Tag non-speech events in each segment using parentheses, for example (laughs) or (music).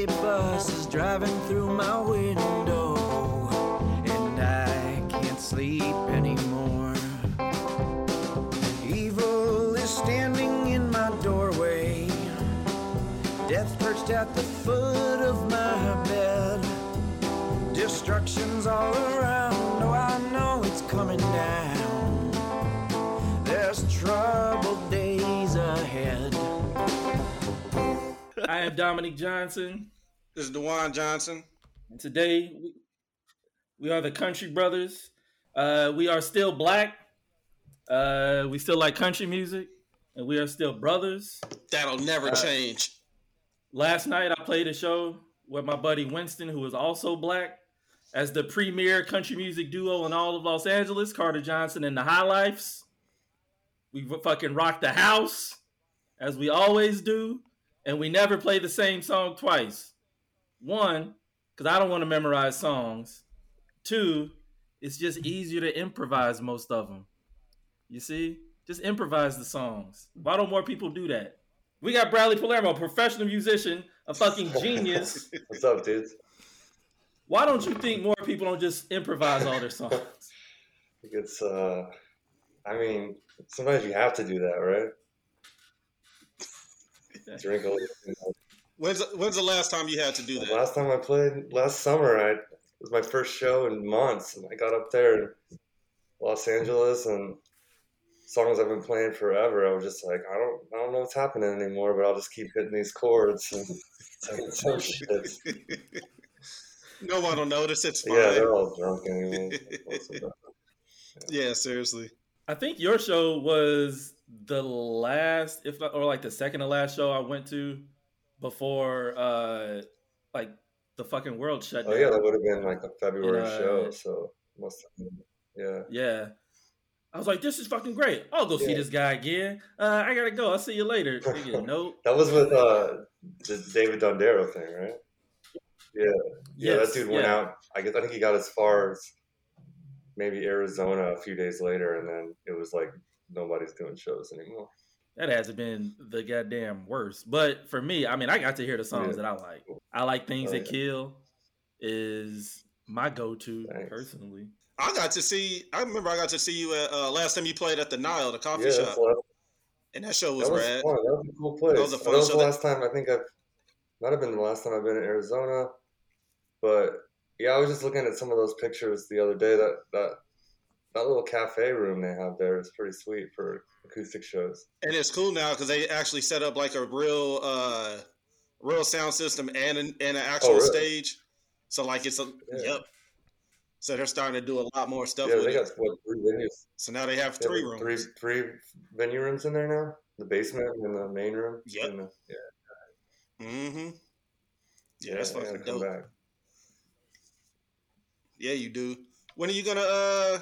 city bus is driving through my window, and I can't sleep anymore. Evil is standing in my doorway, death perched at the foot of my bed. Destruction's all around, oh, I know it's coming down. There's troubled I am Dominic Johnson, This is Dewan Johnson. and today we, we are the Country Brothers. Uh, we are still black. Uh, we still like country music, and we are still brothers. That'll never change. Last night I played a show with my buddy Winston, who is also black, as the premier country music duo in all of Los Angeles, Carter Johnson and the High Lifes. We fucking rocked the house, as we always do, and we never play the same song twice. One, because I don't want to memorize songs. Two, it's just easier to improvise most of them. You see? Just improvise the songs. Why don't more people do that? We got Bradley Palermo, professional musician, a fucking genius. (laughs) What's up, dudes? Why don't you think more people don't just improvise all their songs? (laughs) It's uh, I mean, sometimes you have to do that, right? Drink a little. When's when's the last time you had to do The that? Last time I played, last summer, I it was my first show in months, and I got up there in Los Angeles, and songs I've been playing forever. I was just like, I don't, I don't know what's happening anymore, but I'll just keep hitting these chords. And (laughs) saying some shit. (laughs) no one will notice. It's fine. Yeah, they're all drunk anyway. (laughs) What's yeah, seriously. I think your show was the last, if not, or like the second to last show I went to before, uh, like the fucking world shut Oh down. yeah, that would have been like a February uh, show, so must have been, yeah. Yeah. I was like, this is fucking great. I'll go see this guy again. Uh, I gotta go. I'll see you later. (laughs) Nope. That was with uh the David Dondero thing, right? Yeah, yeah. Yes, that dude went yeah. out. I guess I think he got as far as maybe Arizona a few days later, and then it was like nobody's doing shows anymore. That hasn't been the goddamn worst. But for me, I mean, I got to hear the songs Yeah. that I like. I like things Oh, that yeah. kill is my go-to Thanks. personally. I got to see. I remember I got to see you at, uh, last time you played at the Nile, the coffee yeah, shop, last, and that show was, that was rad. fun. That was a cool place. That was a That fun was show. the That- last time I think I've might have been the last time I've been in Arizona, but yeah, I was just looking at some of those pictures the other day. That that that little cafe room they have there is pretty sweet for acoustic shows. And it's cool now because they actually set up like a real, uh, real sound system and an, and an actual Oh, really? stage. So like it's a Yeah. yep. So they're starting to do a lot more stuff Yeah, with they it. got what three venues? So now they have They three like, rooms. Three three venue rooms in there now. The basement and the main room. Yep. The- yeah, Mm-hmm. Yeah, that's I gotta fucking come dope. back. Yeah, you do. When are you gonna? uh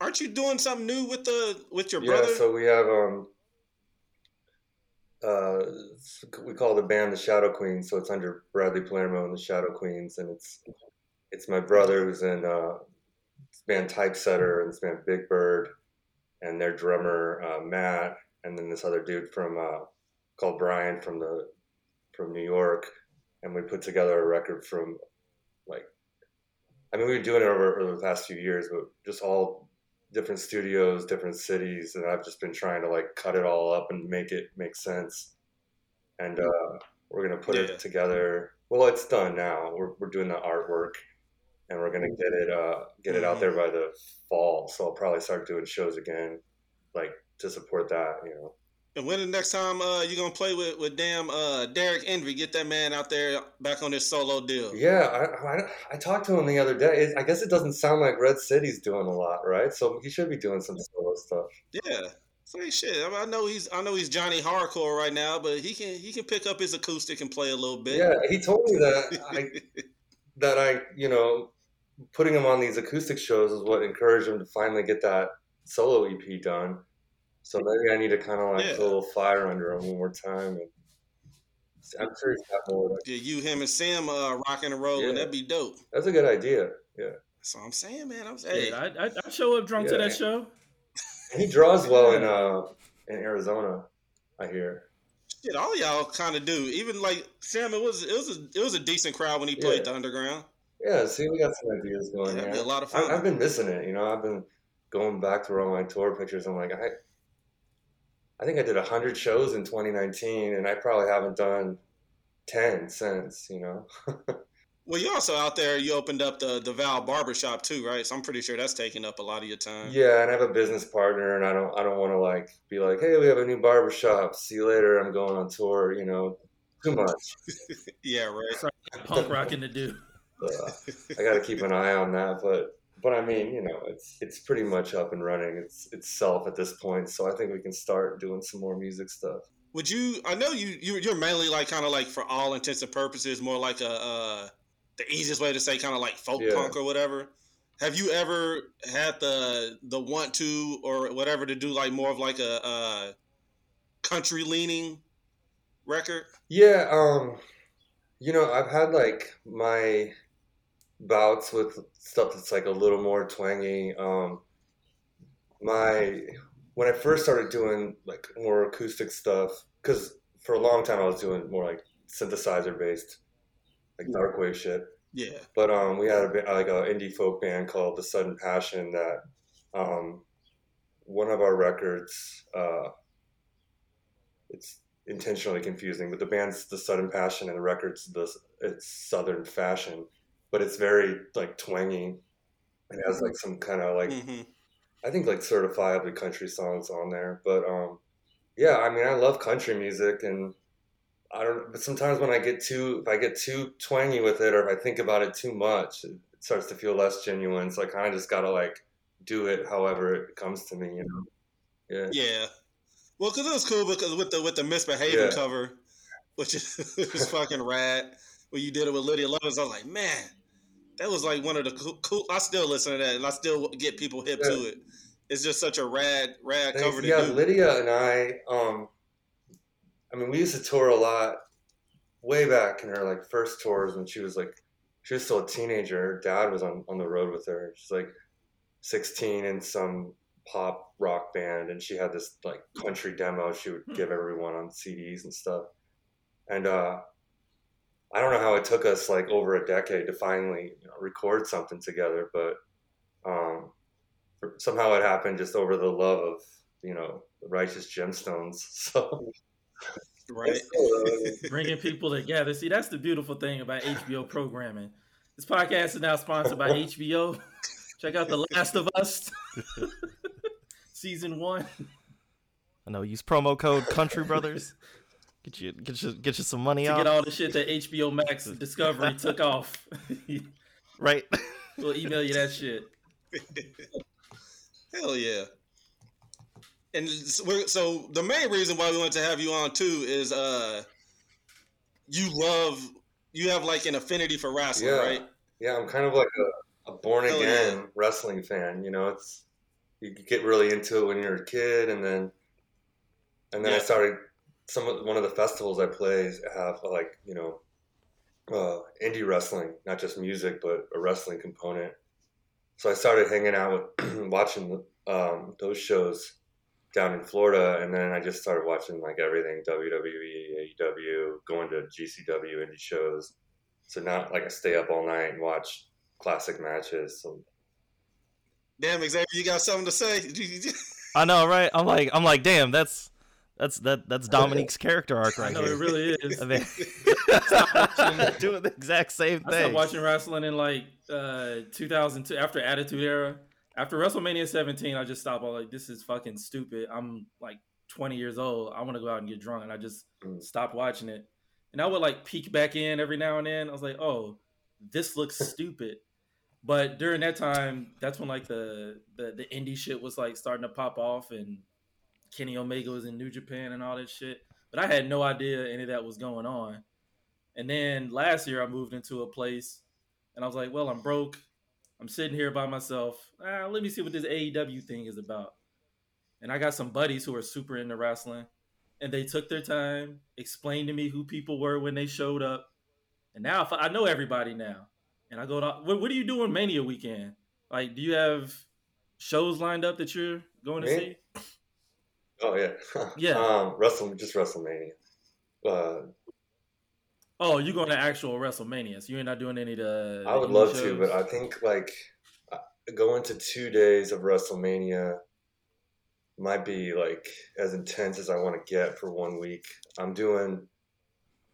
Aren't you doing something new with the with your Yeah, brother? Yeah, so we have um uh we call the band the Shadow Queens, so it's under Bradley Palermo and the Shadow Queens, and it's it's my brother who's in uh this band Typesetter and this band Big Bird, and their drummer uh, Matt, and then this other dude from uh called Brian from the from New York, and we put together a record from like I mean we've been doing it over, over the past few years, but just all different studios, different cities, and I've just been trying to like cut it all up and make it make sense. And uh, we're gonna put Yeah. it together. Well, it's done now. We're we're doing the artwork, and we're gonna get it uh get it out there by the fall. So I'll probably start doing shows again, like to support that. You know. And when the next time uh you gonna play with with damn uh Derek Envy? Get that man out there back on his solo deal. Yeah, I, I I talked to him the other day. It, I guess it doesn't sound like Red City's doing a lot, right? So he should be doing some solo stuff. Yeah. Say shit. I, mean, I know he's I know he's Johnny Hardcore right now, but he can he can pick up his acoustic and play a little bit. Yeah, he told me that I (laughs) that I, you know, putting him on these acoustic shows is what encouraged him to finally get that solo EP done. So maybe I need to kind of like Yeah. put a little fire under him one more time. And I'm sure he's got more. Like, Yeah, you, him, and Sam uh, rocking and rolling. Yeah. That'd be dope. that's a good idea. Yeah, That's what I'm saying, man. I'm saying, Hey, I, I, I show up drunk to that show. he draws well in uh in Arizona. I hear. Shit, all y'all kind of do. Even like Sam, it was it was a, it was a decent crowd when he played Yeah. the underground. Yeah, see, we got some ideas going Yeah, there. be a lot of I, fun. I've been missing it. You know, I've been going back through all my tour pictures. I'm like, I, I think I did hundred shows in 2019, and I probably haven't done ten since. You know. (laughs) Well, you're also out there. You opened up the the Val Barbershop too, right? So I'm pretty sure that's taking up a lot of your time. Yeah, and I have a business partner, and I don't, I don't want to like be like, hey, we have a new barber shop. See you later. I'm going on tour. You know, too much. (laughs) Yeah, right. Punk rocking to do. Uh, I got to keep an eye on that, but but I mean, you know, it's it's pretty much up and running. It's itself at this point, so I think we can start doing some more music stuff. Would you? I know you. you you're mainly like kind of like for all intents and purposes, more like a uh, the easiest way to say kind of like folk Yeah. punk or whatever. Have you ever had the the want to or whatever to do like more of like a, uh country leaning record? Yeah, um, you know, I've had like my bouts with stuff that's like a little more twangy. Um, my when I first started doing like more acoustic stuff, because for a long time I was doing more like synthesizer based, like dark wave shit. Yeah. But um, we had a like a indie folk band called The Sudden Passion that um, one of our records. Uh, it's intentionally confusing, but the band's The Sudden Passion and the record's the it's Southern Fashion, but it's very like twangy. It has like some kind of like hmm I think like certifiably country songs on there. But um, yeah, I mean, I love country music, and I don't. But sometimes when I get too, if I get too twangy with it, or if I think about it too much, it starts to feel less genuine. So I kind of just gotta like do it however it comes to me, you know. Yeah. Yeah. Well, because it was cool because with the with the misbehaving Yeah. cover, which is (laughs) which is fucking rad. When you did it with Lydia Loveless, I was like, man, that was like one of the cool. cool I still listen to that, and I still get people hip Yeah. to it. It's just such a rad, rad Thanks. cover to yeah. Lydia and I, um, I mean, we used to tour a lot way back in her like first tours when she was like, she was still a teenager. Her dad was on, on the road with her. She's like 16 in some pop rock band, and she had this like country demo she would Hmm. give everyone on CDs and stuff. And uh, I don't know how it took us like over a decade to finally you know, record something together, but um, somehow it happened just over the love of you know the righteous gemstones. (laughs) So right? (laughs) bringing people together. See, that's the beautiful thing about HBO programming. This podcast is now sponsored by HBO. (laughs) Check out The Last of Us, season one. I know. Use promo code Country Brothers. Get you get you get you some money To off. get all the shit that HBO Max (laughs) Discovery took off. (laughs) right. (laughs) we'll email you that shit. Hell yeah. And s- we're, so the main reason why we wanted to have you on too is uh you love you have like an affinity for wrestling, Yeah. right? yeah, I'm kind of like a, a born Hell again yeah. wrestling fan. You know, it's you get really into it when you're a kid, and then and then I started some of one of the festivals I play have like you know uh, indie wrestling, not just music, but a wrestling component. So I started hanging out with (clears throat) watching um, those shows down in Florida, and then I just started watching like everything WWE, AEW, going to GCW indie shows. So not like I stay up all night and watch classic matches. So Damn, Xavier, you got something to say? (laughs) I know, right? I'm like I'm like, damn, that's that's that that's Dominique's character arc I right know here. it really (laughs) is. I mean, (laughs) doing the exact same thing. I stopped watching wrestling in like uh 2002 after Attitude Era. After WrestleMania 17, I just stopped. I was like, this is fucking stupid. I'm like 20 years old. I want to go out and get drunk, and I just Mm. stopped watching it. And I would like peek back in every now and then. I was like, oh, this looks stupid. But during that time, that's when like the, the the indie shit was like starting to pop off, and Kenny Omega was in New Japan and all that shit. But I had no idea any of that was going on. And then last year, I moved into a place, and I was like, well, I'm broke. I'm sitting here by myself. Ah, let me see what this AEW thing is about. And I got some buddies who are super into wrestling, and they took their time, explained to me who people were when they showed up, and now I I know everybody now. And I go to what, what are you doing Mania weekend? Like, do you have shows lined up that you're going to see? Oh yeah, (laughs) Yeah. Um, Wrestle just WrestleMania. Uh, Oh, you're going to actual WrestleMania? So you're not doing any of the. I would love to, but I think like uh, going to two days of WrestleMania might be like as intense as I want to get for one week. I'm doing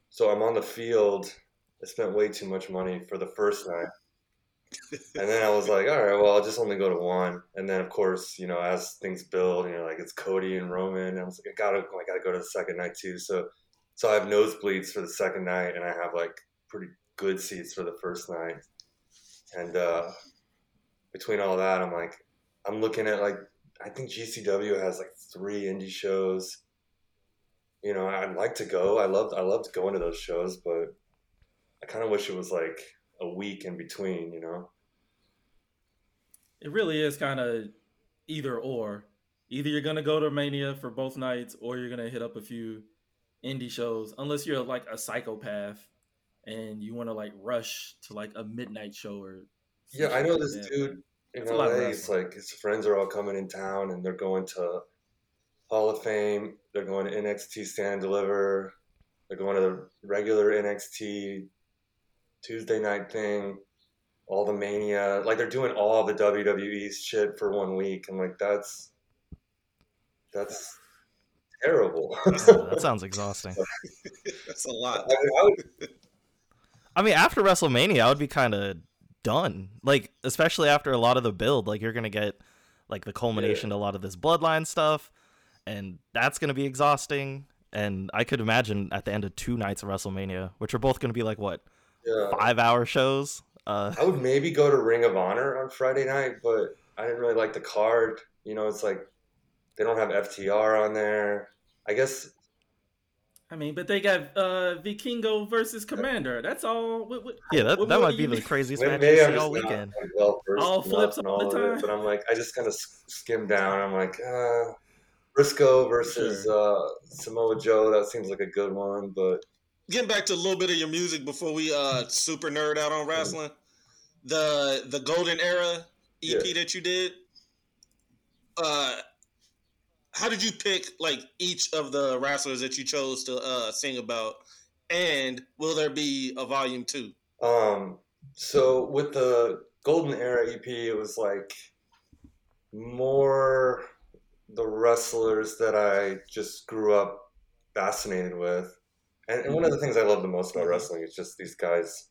so I'm on the field. I spent way too much money for the first night. And then I was like, all right, well, I'll just only go to one. And then, of course, you know, as things build, you know, like it's Cody and Roman. I was like, I gotta, I gotta go to the second night too. So, so I have nosebleeds for the second night, and I have like pretty good seats for the first night. And uh, between all that, I'm like, I'm looking at like, I think GCW has like three indie shows. You know, I'd like to go. I loved, I loved going to those shows, but I kind of wish it was like a week in between. You know. It really is kind of either or. Either you're gonna go to Mania for both nights, or you're gonna hit up a few indie shows. Unless you're like a psychopath and you want to like rush to like a midnight show or. Yeah, I know this dude in It's a lot of LA. It's like his friends are all coming in town and they're going to Hall of Fame. They're going to NXT Stand Deliver. They're going to the regular NXT Tuesday night thing. All the Mania, like they're doing all the WWE shit for one week. I'm like, that's that's terrible. (laughs) that sounds exhausting. (laughs) That's a lot. I mean, I would- I mean, after WrestleMania, I would be kind of done. Like, especially after a lot of the build, like you're gonna get like the culmination to a lot of this bloodline stuff, and that's gonna be exhausting. And I could imagine at the end of two nights of WrestleMania, which are both gonna be like what yeah. five hour shows. Uh, I would maybe go to Ring of Honor on Friday night, but I didn't really like the card. You know, it's like they don't have FTR on there. I guess I mean, but they got uh Vikingo versus Komander. That's all. What, what, yeah, that, what that more might be you the (laughs) craziest maybe, match maybe you I'm see all not weekend. like, well All flips and all the all of time. it, but I'm like, I just kind of skim down. I'm like, uh, Briscoe versus uh, Samoa Joe. That seems like a good one, but Getting back to a little bit of your music before we uh super nerd out on wrestling. The the Golden Era EP Yeah. that you did. Uh, how did you pick like each of the wrestlers that you chose to uh sing about? And will there be a volume two? Um, so with the Golden Era EP, it was like more the wrestlers that I just grew up fascinated with. And, and one of the things I love the most about wrestling is just these guys,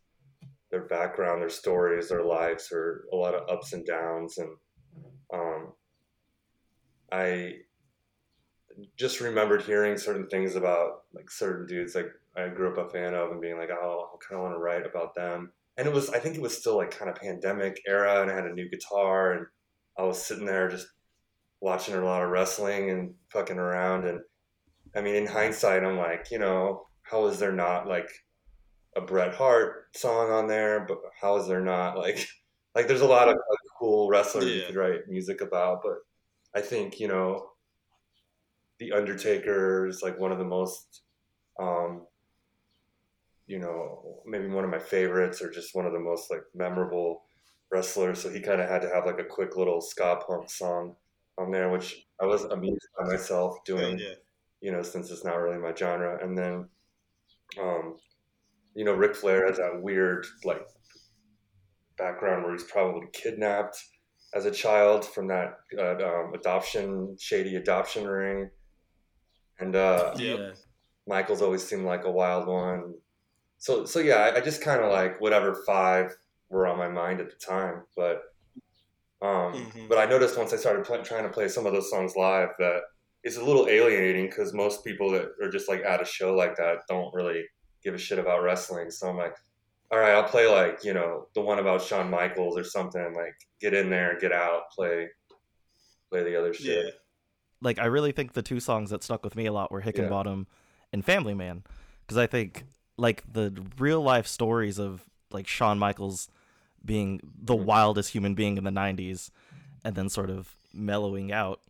their background, their stories, their lives are a lot of ups and downs. And um, I just remembered hearing certain things about like certain dudes like I grew up a fan of and being like, oh, I kind of want to write about them. And it was, I think it was still like kind of pandemic era, and I had a new guitar, and I was sitting there just watching a lot of wrestling and fucking around. And I mean, in hindsight, I'm like, you know, how is there not like a Bret Hart song on there? But how is there not like, (laughs) like there's a lot of cool wrestlers you could write music about, but I think you know, the Undertaker is like one of the most, um, you know, maybe one of my favorites or just one of the most like memorable wrestlers. So he kind of had to have like a quick little ska punk song on there, which I was amused by myself doing yeah. you know, since it's not really my genre. And then, um, you know, Ric Flair has that weird like background where he's probably kidnapped as a child from that uh, um, adoption, shady adoption ring. And uh, Yeah. Michael's always seemed like a wild one. So, so yeah, I, I just kind of like whatever five were on my mind at the time. But, um, Mhm. but I noticed once I started pl- trying to play some of those songs live that it's a little alienating because most people that are just like at a show like that don't really give a shit about wrestling. So I'm like, all right, I'll play like you know the one about Shawn Michaels or something. Like get in there, get out, play, play the other shit. Yeah. like I really think the two songs that stuck with me a lot were Hickenbottom and Family Man because I think like the real life stories of like Shawn Michaels being the Mhm. wildest human being in the 90s and then sort of mellowing out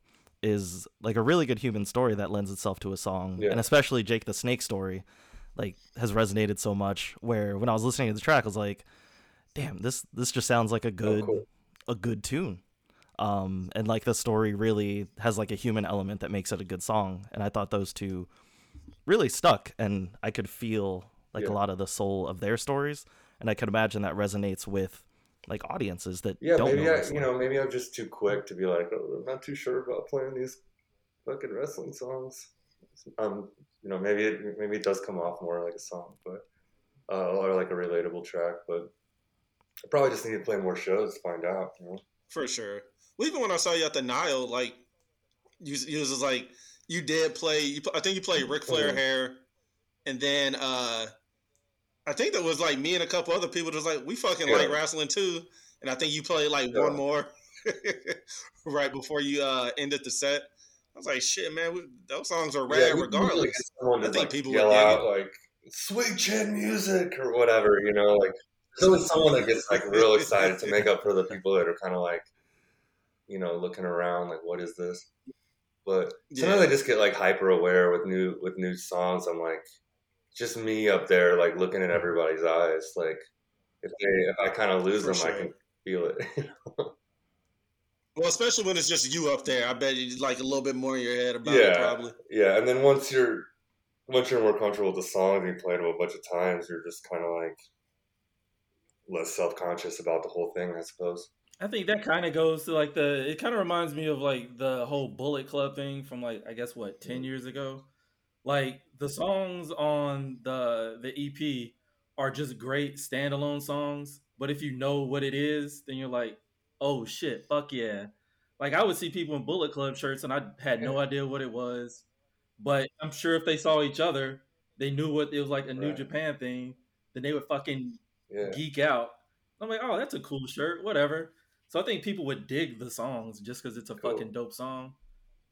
is like a really good human story that lends itself to a song Yeah. and especially Jake the Snake story like has resonated so much where when I was listening to the track I was like damn this this just sounds like a good Oh, cool. a good tune um and like the story really has like a human element that makes it a good song and i thought those two really stuck, and I could feel like Yeah. a lot of the soul of their stories, and I could imagine that resonates with like audiences that Yeah, don't maybe know I, you know, maybe I'm just too quick to be like, oh, I'm not too sure about playing these fucking wrestling songs. Um, you know, maybe it maybe it does come off more like a song, but uh, or like a relatable track. But I probably just need to play more shows to find out. You know, For sure. Well, even when I saw you at the Nile, like you, you was just like you did play. You, I think you played Ric Flair Mhm. hair, and then uh I think that was like me and a couple other people just like we fucking Yeah. like wrestling too. And I think you played like Yeah. one more (laughs) right before you uh ended the set. I was like, shit, man, we, those songs are rad Yeah, regardless. I think like, people yell would out like "Sweet Chin music" or whatever. You know, like there's always someone that gets like real excited to make up for the people that are kind of like, you know, looking around like, "What is this?" But sometimes Yeah. I just get like hyper aware with new with new songs. I'm like, just me up there like looking at everybody's eyes. Like if they if I kind of lose For them, sure. I can feel it. (laughs) Well, especially when it's just you up there. I bet you like a little bit more in your head about it Yeah. probably. yeah, and then once you're once you're more comfortable with the songs and you played them a bunch of times, you're just kind of like less self conscious about the whole thing, I suppose. I think that kind of goes to like the. It kind of reminds me of like the whole Bullet Club thing from like I guess what ten mm. years ago. Like the songs on the the EP are just great standalone songs, but if you know what it is, then you're like, oh shit, fuck yeah. Like I would see people in Bullet Club shirts, and I had no idea what it was, but I'm sure if they saw each other, they knew what it was like a New Right. Japan thing. Then they would fucking Yeah, geek out. I'm like, oh, that's a cool shirt, whatever. So I think people would dig the songs just because it's a Cool. fucking dope song.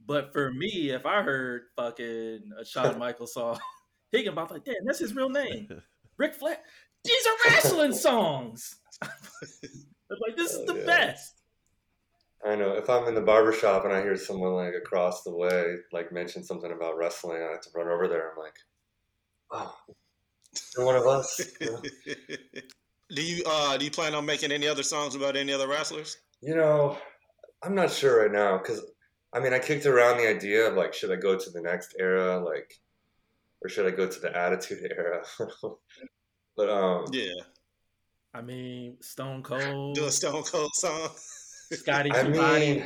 But for me, if I heard fucking a Shawn (laughs) Michaels song, (laughs) Hickenbottom, like, damn, that's his real name. (laughs) Ric Flair. These are wrestling songs. I'm like, this is Oh, the yeah. best. I know. If I'm in the barber shop and I hear someone like across the way like mention something about wrestling, I have to run over there. I'm like, oh, you're one of us. you do you uh do you plan on making any other songs about any other wrestlers? You know, I'm not sure right now because I mean, I kicked around the idea of like, should I go to the next era, like, or should I go to the Attitude era? (laughs) but um, Yeah, I mean, Stone (laughs) Cold, do a Stone Cold song. Scotty I mean,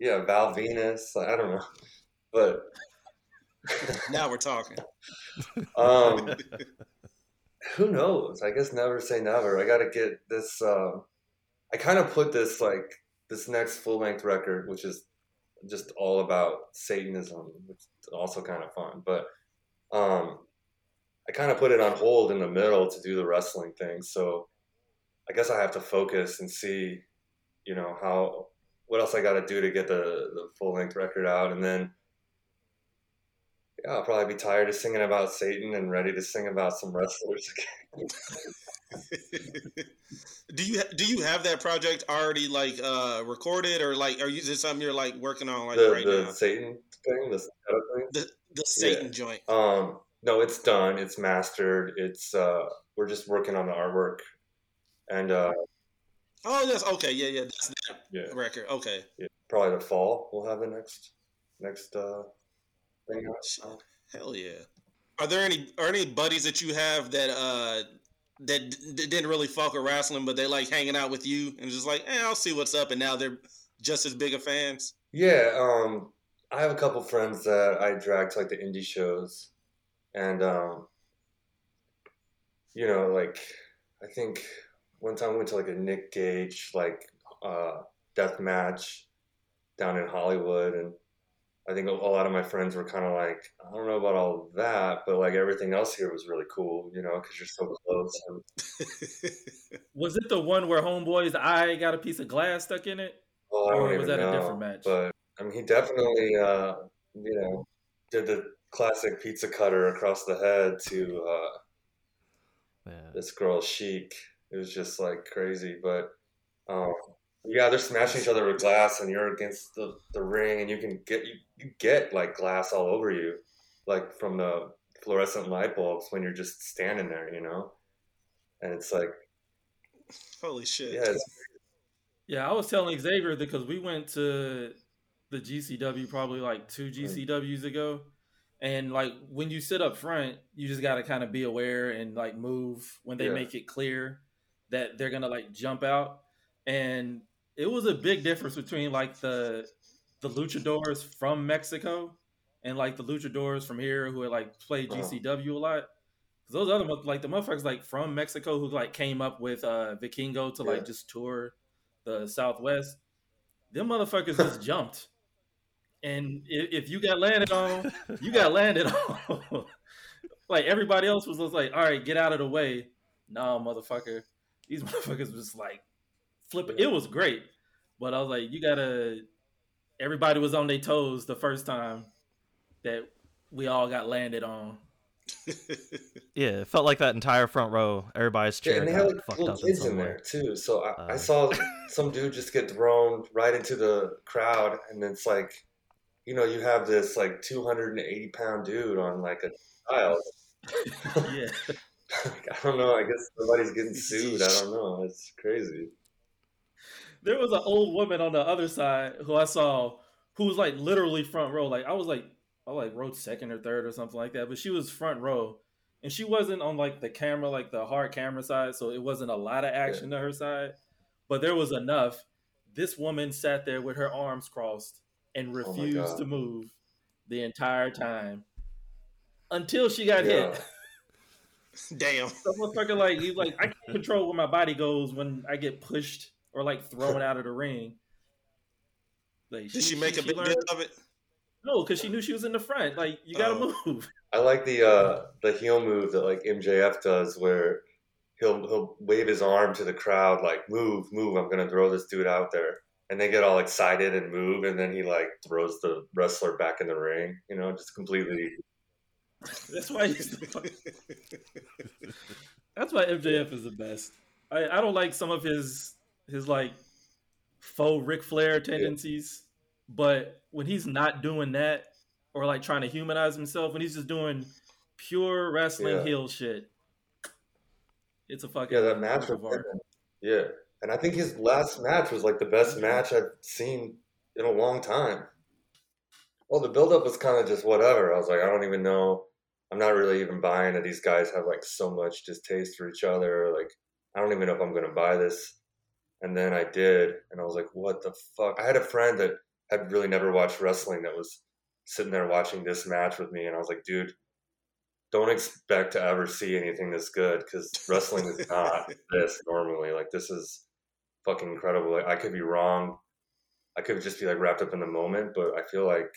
yeah, Val Venis. I don't know, but (laughs) now we're talking. um, who knows? I guess never say never. I got to get this. Uh, I kind of put this like this next full length record, which is just all about Satanism, which is also kind of fun. But um, I kind of put it on hold in the middle to do the wrestling thing. So I guess I have to focus and see, you know, how what else I got to do to get the the full length record out, and then. Yeah, I'll probably be tired of singing about Satan and ready to sing about some wrestlers again. (laughs) (laughs) do you do you have that project already like uh recorded or like are you is it something you're like working on like the right the now? Satan thing, the thing. The the Satan joint. Um, no, it's done. It's mastered. It's uh, we're just working on the artwork, and uh, Oh yes, okay, yeah, yeah, that's that yeah, record. Okay. yeah, probably the fall we'll have the next next uh thing out. Hell yeah. Are there any are any buddies that you have that uh that didn't really fuck with wrestling, but they like hanging out with you and just like, eh, I'll see what's up, and now they're just as big of fans. Yeah, um, I have a couple friends that I drag to like the indie shows, and um, you know, like I think one time we went to like a Nick Gage like uh, death match down in Hollywood, and I think a, a lot of my friends were kind of like, I don't know about all that, but like everything else here was really cool, you know, because you're so close. And, (laughs) Was it the one where Homeboy's eye got a piece of glass stuck in it? well, I Or don't was even that a different match? but I mean, he definitely, uh, you know, did the classic pizza cutter across the head to uh, Yeah. this girl Chic. It was just like crazy, but um, yeah, they're smashing each other with glass, and you're against the, the ring, and you can get you, you get like glass all over you, like from the fluorescent light bulbs when you're just standing there, you know. And it's like, Holy shit. yeah, it's, Yeah, I was telling Xavier because we went to the GCW probably like two Mm. GCWs ago, And like when you sit up front, you just got to kind of be aware and like move when they Yeah. make it clear that they're gonna like jump out. And it was a big difference between like the the luchadors from Mexico and like the luchadors from here who had like played Uh-huh. GCW a lot. 'Cause those other like the motherfuckers like from Mexico who like came up with uh Vikingo to like Yeah. just tour the Southwest. Them motherfuckers just (laughs) jumped. And if, if you got landed on, you got (laughs) landed on. (laughs) like everybody else was just like, all right, get out of the way. No, motherfucker. These motherfuckers was like flipping. It was great. But I was like, you gotta everybody was on their toes the first time that we all got landed on. (laughs) Yeah, it felt like that entire front row. Everybody's Yeah, and they got had like, like fucked little up in kids some in there too. So I, I Uh. saw some dude just get thrown right into the crowd, and it's like, you know, you have this like 280 pound dude on like a child. yeah. (laughs) I don't know. I guess somebody's getting sued. I don't know. It's crazy. There was an old woman on the other side who I saw who was like literally front row. Like I was like I like rode second or third or something like that, but she was front row. And she wasn't on like the camera, like the hard camera side, so it wasn't a lot of action to her side. But there was enough. This woman sat there with her arms crossed and Oh refused God. to move the entire time until she got Yeah. hit. (laughs) Damn. So motherfucker, like you, like I can't control where my body goes when I get pushed or like throwing out of the ring. Like, Did she make a big deal of it? No, because she knew she was in the front. Like you gotta Oh. move. (laughs) I like the uh the heel move that like MJF does where he'll he'll wave his arm to the crowd like move move I'm gonna throw this dude out there and they get all excited and move and then he like throws the wrestler back in the ring you know just completely That's why he's the (laughs) That's why MJF is the best. I, I don't like some of his his like faux Ric Flair tendencies, but when he's not doing that or like trying to humanize himself, when he's just doing pure wrestling Yeah. heel shit, it's a fucking yeah that match with of him, yeah. And I think his last match was like the best match I've seen in a long time. Well the build up was kind of just whatever. I was like I don't even know. I'm not really even buying that these guys have like so much distaste for each other. Like, I don't even know if I'm gonna buy this. And then I did, and I was like, what the fuck? I had a friend that had really never watched wrestling that was sitting there watching this match with me, and I was like, dude, don't expect to ever see anything this good because (laughs) wrestling is not this normally. Like, this is fucking incredible. Like, I could be wrong. I could just be like wrapped up in the moment, but I feel like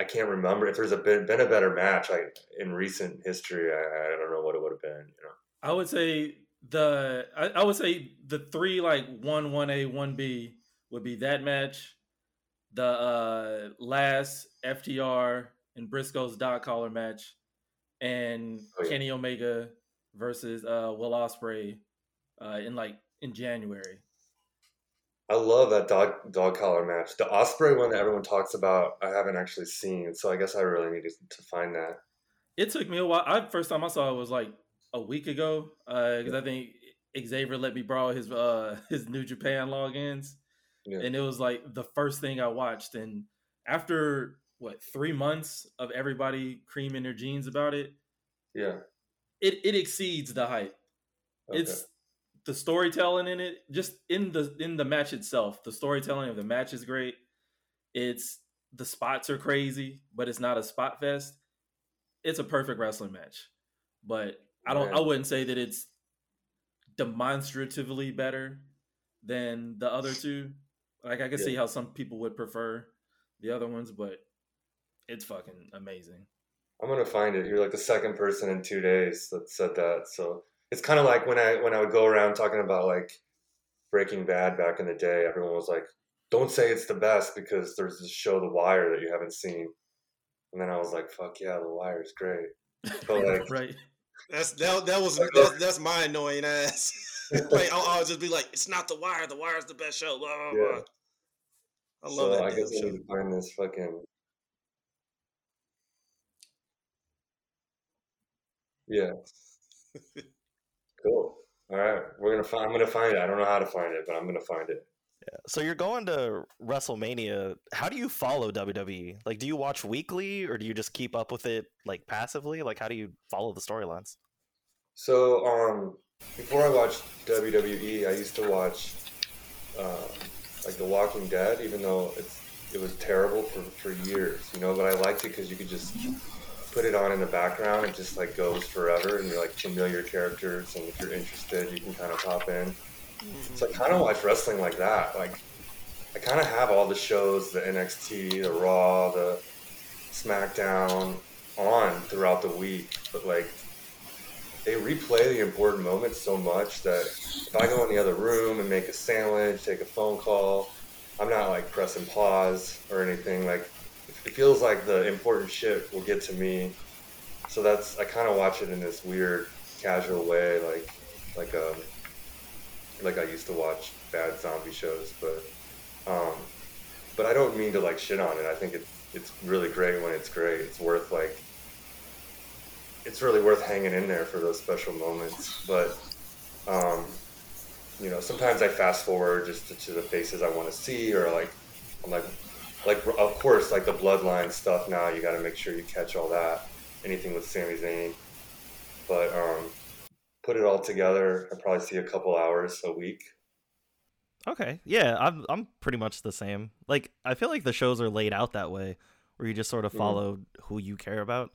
I can't remember if there's a been, been a better match like in recent history. I, I don't know what it would have been. You know, I would say the I, I would say the three like one one A one B would be that match, the uh last FTR and Briscoe's dog collar match, and Oh, yeah. Kenny Omega versus uh Will Ospreay uh in like in January. I love that dog dog collar match. The Ospreay one that everyone talks about, I haven't actually seen, so I guess I really need to, to find that. It took me a while. I first time I saw it was like a week ago because I think Xavier let me borrow his uh (laughs) his New Japan logins. Yeah. and it was like the first thing I watched. And after what three months of everybody creaming their jeans about it, Yeah, it it exceeds the hype. okay. It's the storytelling in it, just in the in the match itself. The storytelling of the match is great. It's the spots are crazy, but it's not a spot fest. It's a perfect wrestling match, but I don't. I wouldn't say that it's demonstratively better than the other (sighs) two. Like I can see how some people would prefer the other ones, but it's fucking amazing. I'm gonna find it. You're like the second person in two days that said that. So it's kind of like when I when I would go around talking about like Breaking Bad back in the day. Everyone was like, "Don't say it's the best because there's this show, The Wire, that you haven't seen." And then I was like, "Fuck yeah, The Wire is great." (laughs) But like, right? That's that. That was that's, that's my annoying ass. (laughs) like I'll, I'll just be like, it's not the wire. The wire's the best show. Blah, blah, Yeah. blah. I love so that I guess I show. need to find this fucking. Yeah. (laughs) cool. All right, we're gonna find. I'm gonna find it. I don't know how to find it, but I'm gonna find it. So you're going to WrestleMania. How do you follow WWE? Like, do you watch weekly or do you just keep up with it like passively? Like, how do you follow the storylines? So, um, before I watched WWE, I used to watch uh, like The Walking Dead, even though it's it was terrible for, for years, you know. But I liked it because you could just put it on in the background. It just like goes forever, and you're like familiar characters, and if you're interested, you can kind of pop in. So I kind of watch wrestling like that. Like I kind of have all the shows, the NXT, the Raw, the SmackDown on throughout the week, but like they replay the important moments so much that if I go in the other room and make a sandwich, take a phone call, I'm not like pressing pause or anything. Like it feels like the important shit will get to me. So that's I kind of watch it in this weird casual way, like like um like I used to watch bad zombie shows, but um but I don't mean to like shit on it. I think it's it's really great when it's great. It's worth like it's really worth hanging in there for those special moments. But um, you know, sometimes I fast forward just to, to the faces I want to see, or like I'm like like of course like the bloodline stuff. Now you got to make sure you catch all that. Anything with Sami Zayn, but um, put it all together. I probably see a couple hours a week. Okay, yeah, I'm I'm pretty much the same. Like, I feel like the shows are laid out that way, where you just sort of Mhm. follow who you care about.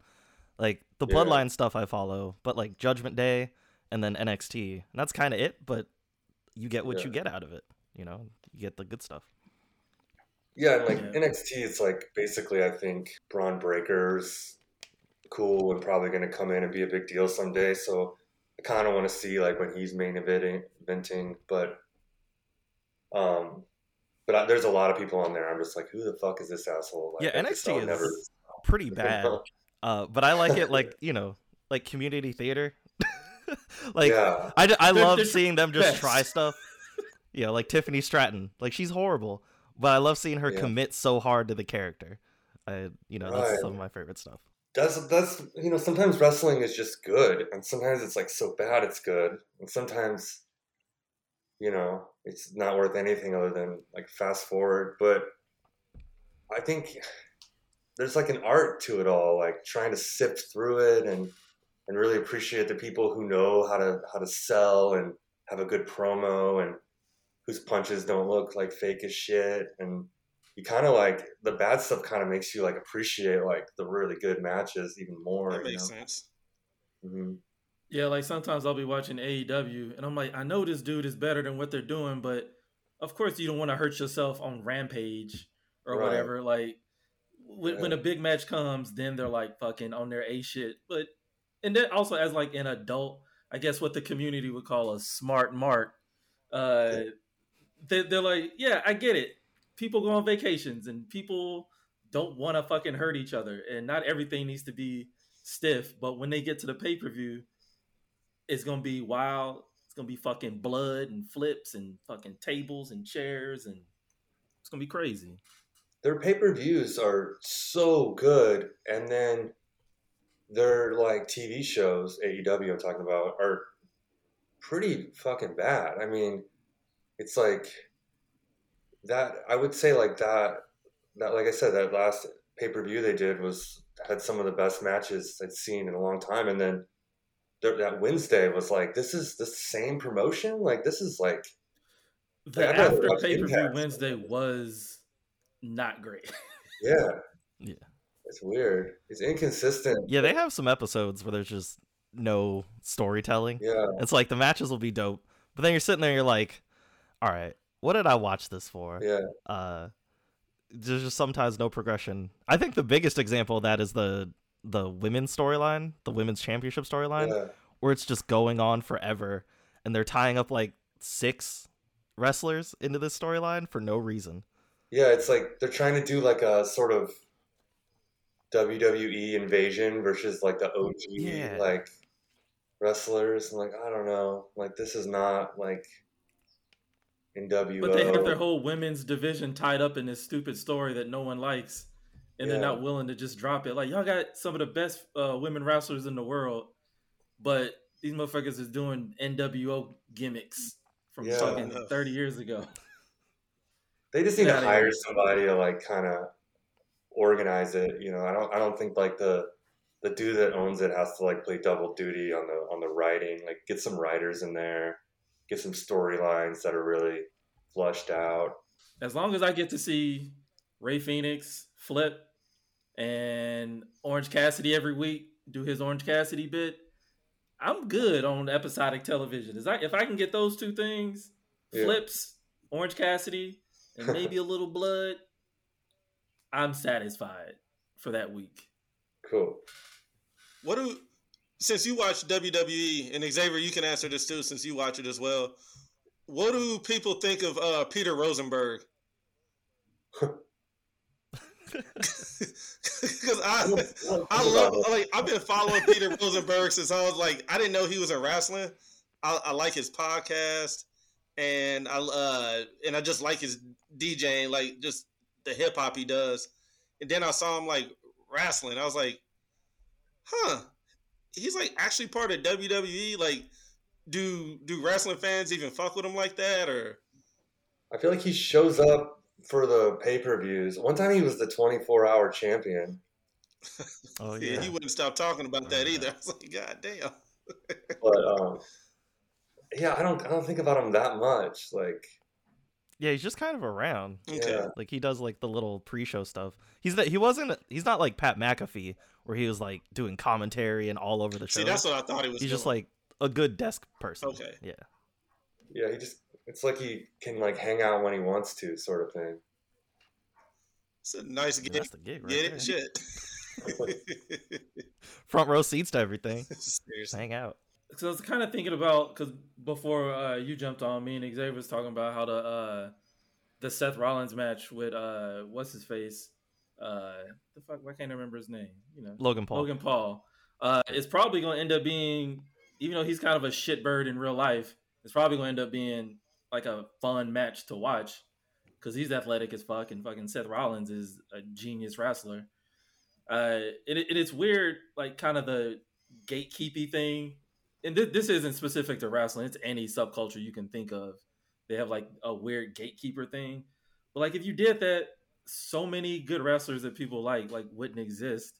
Like the Yeah. Bloodline stuff, I follow, but like Judgment Day and then NXT, and that's kind of it. But you get what Yeah. you get out of it. You know, you get the good stuff. Yeah, and like Yeah. NXT, it's like basically I think Bron Breakker's cool and probably going to come in and be a big deal someday. So I kind of want to see like when he's main eventing, eventing but um, but I, there's a lot of people on there. I'm just like, who the fuck is this asshole? Like, Yeah, NXT is never- pretty (laughs) bad. Uh, but I like it like you know, like community theater. (laughs) like yeah, I, I They're- love they're seeing them just best. try stuff. You know, like Tiffany Stratton. Like she's horrible, but I love seeing her Yeah. commit so hard to the character. I, you know, that's some of my favorite stuff. That's that's you know sometimes wrestling is just good, and sometimes it's like so bad it's good, and sometimes you know it's not worth anything other than like fast forward. But I think there's like an art to it all, like trying to sift through it and and really appreciate the people who know how to how to sell and have a good promo and whose punches don't look like fake as shit and you kind of like the bad stuff kind of makes you like appreciate like the really good matches even more That you makes know? sense. hmm Yeah, like sometimes I'll be watching AEW and I'm like, I know this dude is better than what they're doing, but of course you don't want to hurt yourself on Rampage or Right. whatever. Like when, when a big match comes, then they're like fucking on their A shit. But and then also as like an adult, I guess what the community would call a smart mark. Uh, they, they're like, yeah, I get it. People go on vacations and people don't want to fucking hurt each other, and not everything needs to be stiff. But when they get to the pay per view, it's gonna be wild. It's gonna be fucking blood and flips and fucking tables and chairs and it's gonna be crazy. their pay-per-views are so good and then their like tv shows aew i'm talking about are pretty fucking bad i mean it's like that i would say like that that like i said that last pay-per-view they did was had some of the best matches i'd seen in a long time. And then th- that wednesday was like this is the same promotion? Like this is like The I'd after pay per view Wednesday was not great. (laughs) yeah. Yeah. it's weird. It's inconsistent. Yeah, they have some episodes where there's just no storytelling. yeah. It's like the matches will be dope, but then you're sitting there, you're like, all right, what did I watch this for? yeah uh there's just sometimes no progression. I think the biggest example of that is the the women's storyline, the women's championship storyline, yeah where it's just going on forever and they're tying up like six wrestlers into this storyline for no reason. Yeah, it's like they're trying to do like a sort of WWE invasion versus like the OG Yeah. like wrestlers. And like I don't know, like this is not like NWO. But they have their whole women's division tied up in this stupid story that no one likes, and they're not willing to just drop it. Like y'all got some of the best uh, women wrestlers in the world, but these motherfuckers is doing NWO gimmicks from Yeah. fucking thirty years ago. They just need Yeah, to hire somebody to like kind of organize it. You know, I don't I don't think like the the dude that owns it has to like play double duty on the on the writing. Like get some writers in there, get some storylines that are really flushed out. As long as I get to see Rey Fenix flip and Orange Cassidy every week do his Orange Cassidy bit, I'm good on episodic television. Is I if I can get those two things, Yeah. flips, Orange Cassidy, and maybe a (laughs) little blood, I'm satisfied for that week. Cool. What do since you watch WWE and Xavier, you can answer this too since you watch it as well. What do people think of uh, Peter Rosenberg? (laughs) Because I, I love like I've been following Peter Rosenberg since I was like I didn't know he was in wrestling. I, I like his podcast, and I uh and I just like his DJing, like just the hip hop he does. And then I saw him like wrestling. I was like, huh, he's like actually part of WWE. Like, do do wrestling fans even fuck with him like that or? I feel like he shows up for the pay per views. One time he was the 24 hour champion. (laughs) Oh Yeah, yeah. he wouldn't stop talking about that either. (laughs) I was like, God damn. (laughs) But um, yeah, I don't I don't think about him that much. Like Yeah, he's just kind of around. Okay. Yeah. Like he does like the little pre-show stuff. He's that he wasn't he's not like Pat McAfee where he was like doing commentary and all over the show. See, that's what I thought he was. he's just like a good desk person. Okay. Yeah. yeah, he just it's like he can like hang out when he wants to, sort of thing. it's a nice get, That's the gig right get there. it shit. (laughs) Front row seats to everything. Just (laughs) Seriously. hang out. Because I was kind of thinking about because before uh, you jumped on, me and Xavier was talking about how the uh, the Seth Rollins match with uh, what's his face, uh, the fuck, why can't I remember his name? You know, Logan Paul. Logan Paul. Uh, it's probably going to end up being, even though he's kind of a shitbird in real life, it's probably going to end up being like a fun match to watch because he's athletic as fuck and fucking Seth Rollins is a genius wrestler. Uh, it, it, it's weird, like kind of the gatekeepy thing. And th- this isn't specific to wrestling; it's any subculture you can think of. They have like a weird gatekeeper thing. But like, if you did that, so many good wrestlers that people like like wouldn't exist.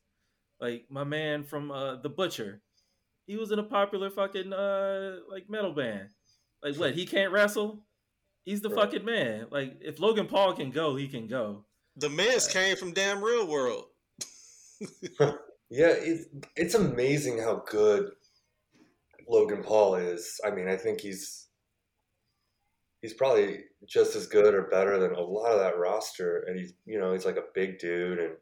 Like my man from uh, the Butcher, he was in a popular fucking uh like metal band. Like what? He can't wrestle. He's the Right. fucking man. Like if Logan Paul can go, he can go. The Miz came from damn real world. (laughs) Yeah, it's it's amazing how good Logan Paul is. I mean, I think he's he's probably just as good or better than a lot of that roster. And he's you know he's like a big dude, and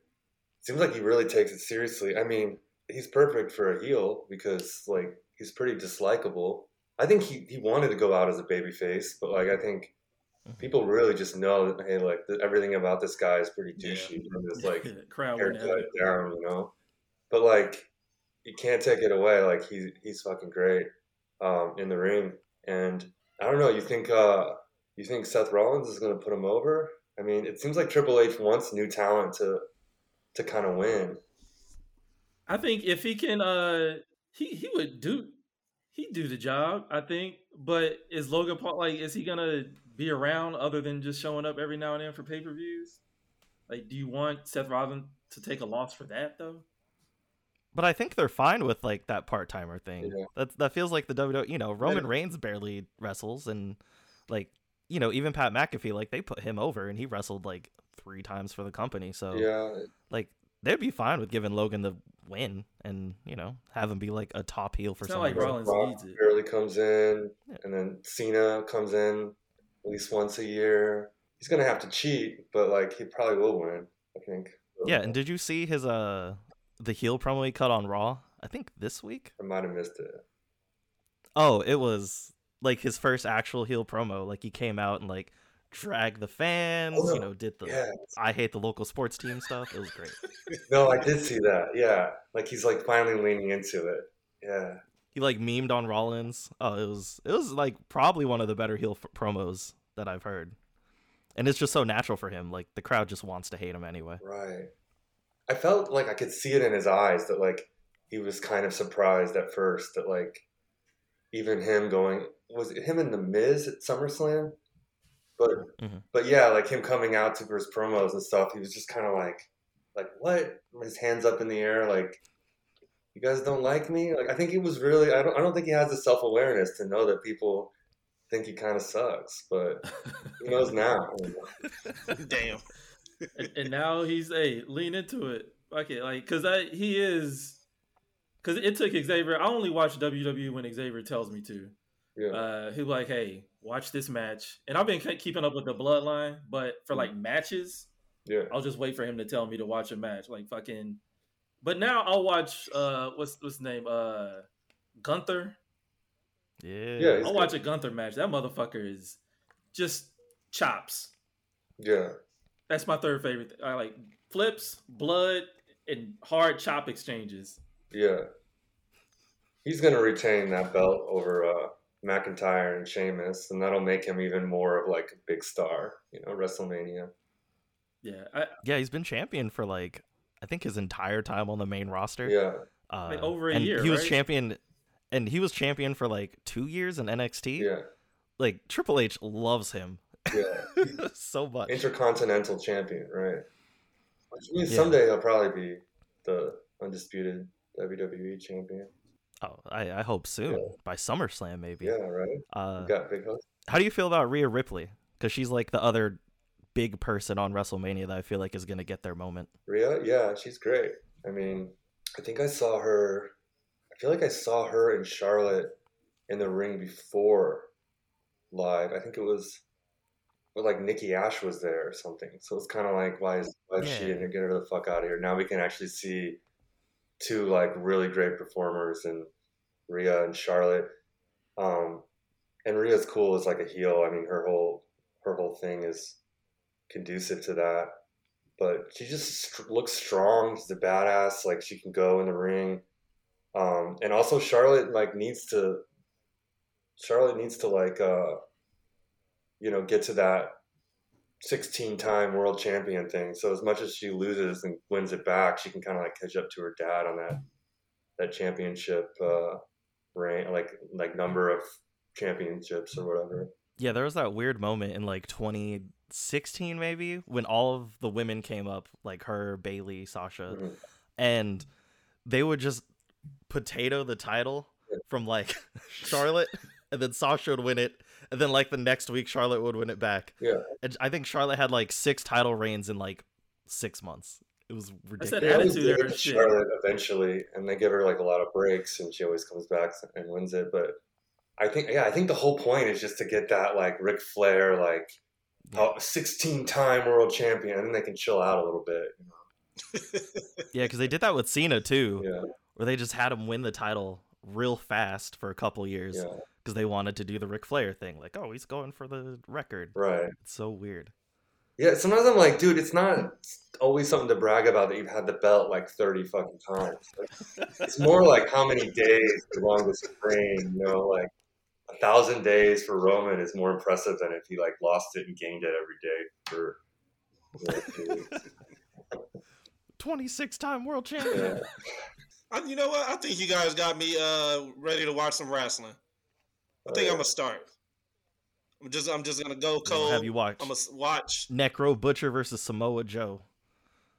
seems like he really takes it seriously. I mean, he's perfect for a heel because like he's pretty dislikable. I think he, he wanted to go out as a baby face, but like I think people really just know that hey, like th- everything about this guy is pretty Yeah. douchey from his like (laughs) crowd haircut down, you know. But like, you can't take it away. Like he's he's fucking great um, in the ring, and I don't know. You think uh, you think Seth Rollins is going to put him over? I mean, it seems like Triple H wants new talent to to kind of win. I think if he can, uh, he he would do he do the job. I think, but is Logan Paul like? Is he gonna be around other than just showing up every now and then for pay per views? Like, do you want Seth Rollins to take a loss for that though? But I think they're fine with like that part timer thing. Yeah. That that feels like the WWE. You know, Roman Yeah. Reigns barely wrestles, and like you know, even Pat McAfee, like they put him over, and he wrestled like three times for the company. So Yeah, like they'd be fine with giving Logan the win, and you know, have him be like a top heel for It's some not like reason. Rollins Rock needs it. barely comes in, Yeah. and then Cena comes in at least once a year. He's gonna have to cheat, but like he probably will win. I think. Yeah, and did you see his uh the heel promo he cut on Raw? I think this week. I might have missed it. Oh, it was like his first actual heel promo. Like he came out and like dragged the fans. Oh, You know, did the Yeah, I hate the local sports team stuff. It was great. (laughs) no, I did see that. Yeah, like he's like finally leaning into it. Yeah, He like memed on Rollins. Oh, it was it was like probably one of the better heel f- promos that I've heard. And it's just so natural for him. Like the crowd just wants to hate him anyway. right. I felt like I could see it in his eyes that like he was kind of surprised at first that like even him going was it him and the Miz at SummerSlam? But Mhm. but yeah, like him coming out to his promos and stuff, he was just kind of like like what? His hands up in the air, like you guys don't like me. Like I think he was really. I don't. I don't think he has the self awareness to know that people think he kind of sucks. But (laughs) he knows now. Damn. And, and now he's a lean into it. Fuck it, like because I he is because it took Xavier. I only watch WWE when Xavier tells me to. Yeah. Uh, he like, hey, watch this match, and I've been keeping up with the Bloodline, but for like matches, yeah. I'll just wait for him to tell me to watch a match, like fucking. But now I'll watch uh what's what's his name uh Gunther. Yeah. Yeah, I'll good. watch a Gunther match. That motherfucker is just chops. Yeah. That's my third favorite. Thing. I like flips, blood, and hard chop exchanges. Yeah. He's gonna retain that belt over uh, McIntyre and Sheamus, and that'll make him even more of like a big star. You know, WrestleMania. Yeah, I, Yeah, he's been champion for like I think his entire time on the main roster. Yeah. Uh, Like, over a and year, He was right? champion, and he was champion for like two years in NXT. Yeah. Like Triple H loves him Yeah. (laughs) so much. Intercontinental champion, right? Which means Yeah. someday he'll probably be the undisputed WWE champion. oh, I, I hope soon Yeah. by SummerSlam maybe. Yeah, right. Uh, got big hopes. how do you feel about Rhea Ripley? Because she's like the other big person on WrestleMania that I feel like is gonna get their moment. Rhea, yeah, she's great. I mean, I think I saw her. I feel like I saw her and Charlotte in the ring before live. I think it was, or like Nikki Ash was there or something. So it's kind of like, why is why is she in here? Get her the fuck out of here! Now we can actually see two like really great performers and Rhea and Charlotte. Um, and Rhea's cool as like a heel. I mean, her whole her whole thing is conducive to that but she just st- looks strong. She's a badass. Like she can go in the ring. Um, and also Charlotte like needs to. Charlotte needs to like, uh, you know, get to that sixteen-time world champion thing. So as much as she loses and wins it back, she can kind of like catch up to her dad on that that championship uh, rank, like like number of championships or whatever. Yeah, there was that weird moment in like 2016 maybe when all of the women came up, like her, Bayley, Sasha, Mhm. and they would just potato the title from like (laughs) Charlotte, and then Sasha would win it, and then like the next week Charlotte would win it back. Yeah. And I think Charlotte had like six title reigns in like six months. It was ridiculous. said They always attitude do of it her to shit. Charlotte eventually, and they give her like a lot of breaks, and she always comes back and wins it. But I think, yeah, I think the whole point is just to get that like Ric Flair, like sixteen-time world champion, and then they can chill out a little bit. You (laughs) Yeah, because they did that with Cena too, know? where they just had him win the title real fast for a couple years Yeah, yeah, because they wanted to do the Ric Flair thing. Like, oh, he's going for the record. right. It's so weird. Yeah, sometimes I'm like, dude, it's not always something to brag about that you've had the belt like thirty fucking times. Like, it's more like how many days the longest reign. You know, like a thousand days for Roman is more impressive than if he like lost it and gained it every day for. you know, a few weeks. 26 time world champion. Yeah. I, you know what? I think you guys got me uh, ready to watch some wrestling. I think Oh, I'm gonna start. I'm just I'm just gonna go cold. Have you watched I'm gonna watch. Necro Butcher versus Samoa Joe?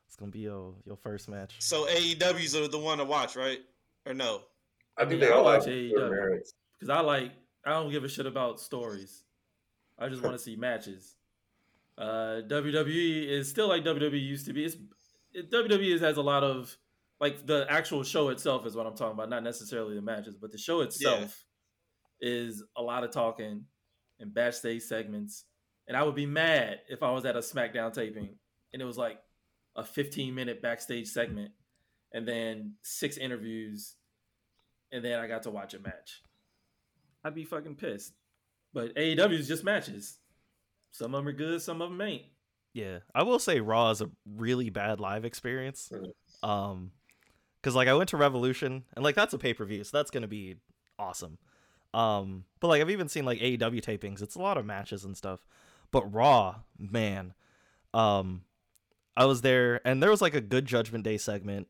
It's gonna be your your first match. So AEW's are the one to watch, right? Or no? I think Yeah, they I all watch have AEW. because I like I don't give a shit about stories. I just want to see matches. Uh, WWE is still like WWE used to be. It's it, WWE has a lot of like the actual show itself is what I'm talking about, not necessarily the matches, but the show itself is a lot of talking and backstage segments. And I would be mad if I was at a SmackDown taping and it was like a 15 minute backstage segment and then six interviews and then I got to watch a match. I'd be fucking pissed. But AEW is just matches. Some of them are good, some of them ain't. Yeah, I will say Raw is a really bad live experience. Um, because like I went to Revolution and like that's a pay per view, so that's gonna be awesome. Um, but like I've even seen like AEW tapings. It's a lot of matches and stuff. But Raw, man, um, I was there and there was like a good Judgment Day segment.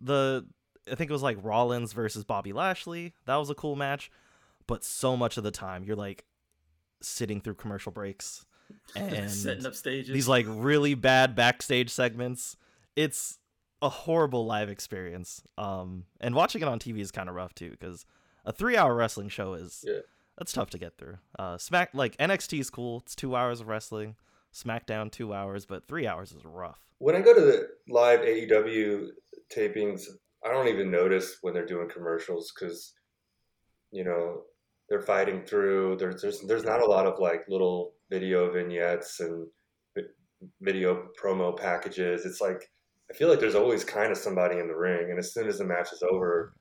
The I think it was like Rollins versus Bobby Lashley. That was a cool match. But so much of the time you're like sitting through commercial breaks (laughs) and setting up stages. these like really bad backstage segments. It's a horrible live experience. Um, and watching it on TV is kind of rough too because a three-hour wrestling show is Yeah. that's tough to get through. Uh, Smack like NXT is cool. It's two hours of wrestling. SmackDown two hours, but three hours is rough. When I go to the live AEW tapings, I don't even notice when they're doing commercials because, you know, they're fighting through. There's there's there's not a lot of like little video vignettes and video promo packages. It's like I feel like there's always kind of somebody in the ring, and as soon as the match is over,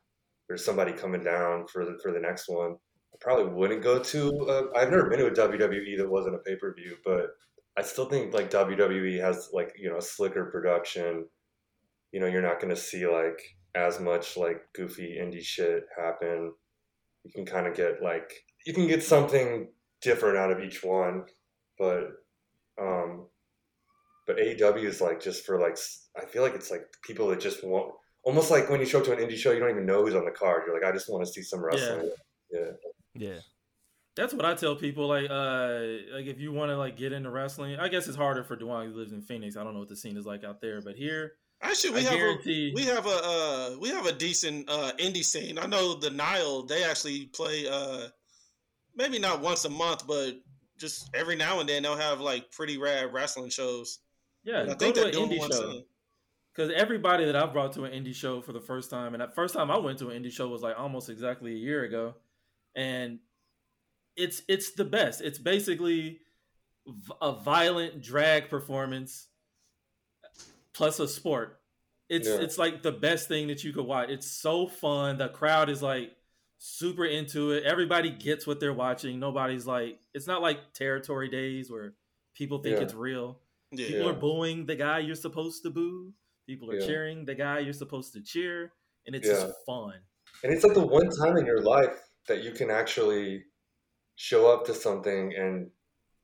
there's somebody coming down for the for the next one. I probably wouldn't go to. Uh, I've never been to a WWE that wasn't a pay per view, but I still think like WWE has like you know a slicker production. You know, you're not going to see like as much like goofy indie shit happen. You can kind of get like you can get something different out of each one, but um, but AEW is like just for like I feel like it's like people that just want almost like when you show up to an indie show, you don't even know who's on the card. You're like, I just want to see some wrestling. Yeah, Yeah. That's what I tell people. Like, uh, like if you want to like get into wrestling, I guess it's harder for Dwayne who lives in Phoenix. I don't know what the scene is like out there, but here, Actually, we I have a, guarantee. we have a uh, we have a decent uh, indie scene. I know the Nile. They actually play uh, maybe not once a month, but just every now and then they'll have like pretty rad wrestling shows. yeah, And I go think to they're an doing indie one show. Soon. Because everybody that I've brought to an indie show for the first time, and that first time I went to an indie show was like almost exactly a year ago, and it's it's the best. It's basically a violent drag performance plus a sport. It's Yeah. it's like the best thing that you could watch. It's so fun. The crowd is like super into it. Everybody gets what they're watching. Nobody's like it's not like territory days where people think Yeah. it's real. Yeah, People are booing the guy you're supposed to boo. People are Yeah. cheering the guy you're supposed to cheer, and it's Yeah. just fun. and it's like the one time in your life that you can actually show up to something and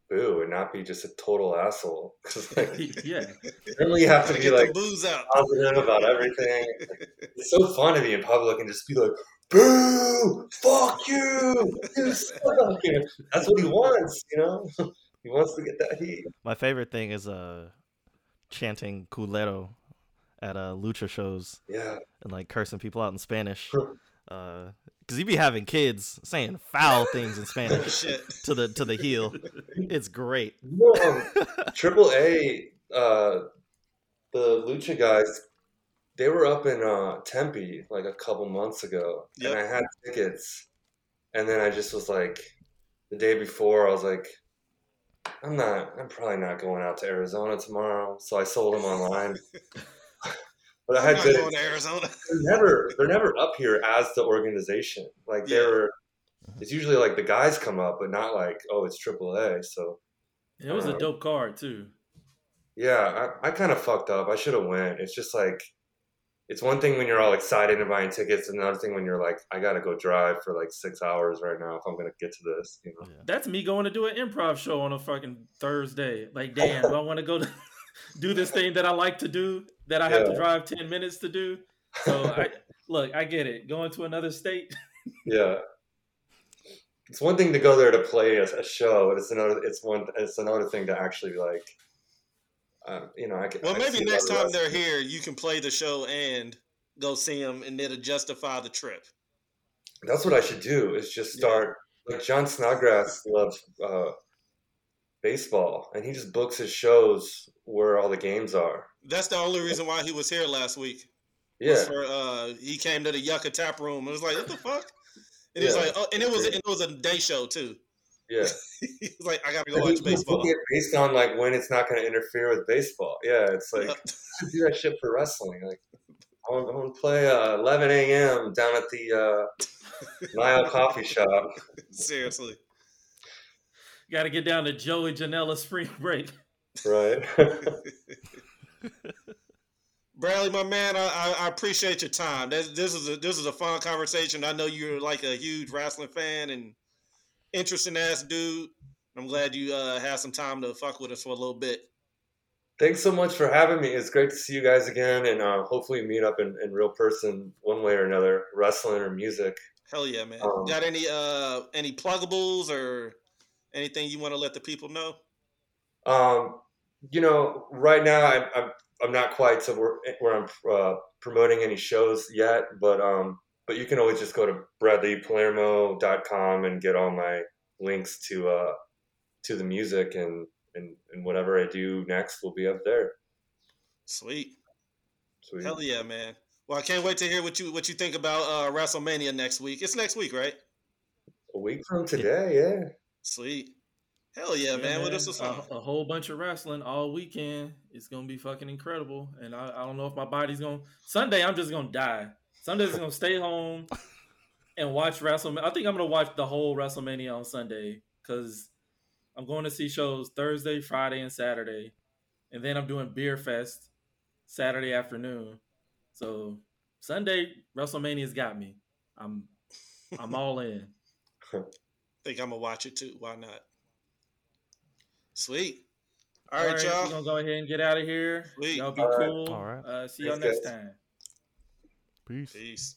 boo and not be just a total asshole. (laughs) 'Cause, (laughs) like, yeah, Normally you have to be get like booze out. positive about everything. It's so fun to be in public and just be like, boo, fuck you, you suck. That's what he wants, you know? (laughs) He wants to get that heat. My favorite thing is uh chanting culero at uh lucha shows Yeah. and like cursing people out in Spanish. Uh cuz you be having kids saying foul (laughs) things in Spanish to the to the heel. It's great. You (laughs) Triple A, uh, the Lucha guys, they were up in uh, Tempe like a couple months ago, Yep. and I had tickets, and then I just was like, the day before, I was like, I'm not, I'm probably not going out to Arizona tomorrow, so I sold them online. (laughs) but I had not tickets. going to Arizona. (laughs) They're never, they're never up here as the organization. Like Yeah. they're, it's usually like the guys come up, but not like, oh, it's Triple A. So it was a Uh, dope card too. Yeah, I, I kind of fucked up. I should have went. It's just like, it's one thing when you're all excited and buying tickets, and another thing when you're like, I gotta go drive for like six hours right now if I'm gonna get to this. You know? Yeah. That's me going to do an improv show on a fucking Thursday. Like, damn, do I want to go to do this thing that I like to do that I have to drive ten minutes to do? So I (laughs) look, I get it. Going to another state. Yeah. It's one thing to go there to play a, a show, and it's another. It's one. It's another thing to actually like. Um, you know, I can. Well, I maybe next time they're wrestlers- here, you can play the show and go see them, and it'll justify the trip. That's what I should do. Is just Yeah. start like Jon Snodgrass loves uh, baseball, and he just books his shows where all the games are. That's the only reason why he was here last week. Yeah, For, uh, he came to the Yucca Tap Room. It was like, what the fuck? And he was like, oh, and it was it was a day show too. yeah. (laughs) he was like, I gotta go And watch he- baseball. based on like when it's not going to interfere with baseball. Yeah, it's like Yeah. (laughs) Do that shit for wrestling. Like I want, I want to play uh, 11 a.m. down at the uh, (laughs) Nile Coffee Shop. Seriously. Got to get down to Joey Janela spring (laughs) break. Right. (laughs) Bradley, my man, I, I, I appreciate your time. This, this is a this is a fun conversation. I know you're like a huge wrestling fan and interesting ass dude. I'm glad you uh, had some time to fuck with us for a little bit. Thanks so much for having me. It's great to see you guys again, and uh, hopefully meet up in, in real person one way or another, wrestling or music. Hell yeah, man. Um, Got any uh any pluggables or anything you want to let the people know? Um, you know, right now I'm I'm, I'm not quite to where, where I'm uh, promoting any shows yet, but um, but you can always just go to bradleypalermo.com and get all my links to uh to the music and and, and whatever I do next will be up there. Sweet. Sweet. Hell yeah, man. Well, I can't wait to hear what you what you think about uh, WrestleMania next week. It's next week, right? A week from today, yeah. Sweet. Hell yeah, man. What else is a, a whole bunch of wrestling all weekend. It's gonna be fucking incredible. And I, I don't know if my body's gonna Sunday. I'm just gonna die. Sunday's gonna stay home and watch WrestleMania. I think I'm gonna watch the whole WrestleMania on Sunday because I'm going to see shows Thursday, Friday, and Saturday, and then I'm doing Beer Fest Saturday afternoon. So Sunday WrestleMania's got me. I'm I'm all in. (laughs) think I'm gonna watch it too. Why not? Sweet. All All right, right, y'all. We're gonna go ahead and get out of here. Sweet. Y'all be All right. cool. All right. Uh, see y'all next guys. time. Peace. Peace.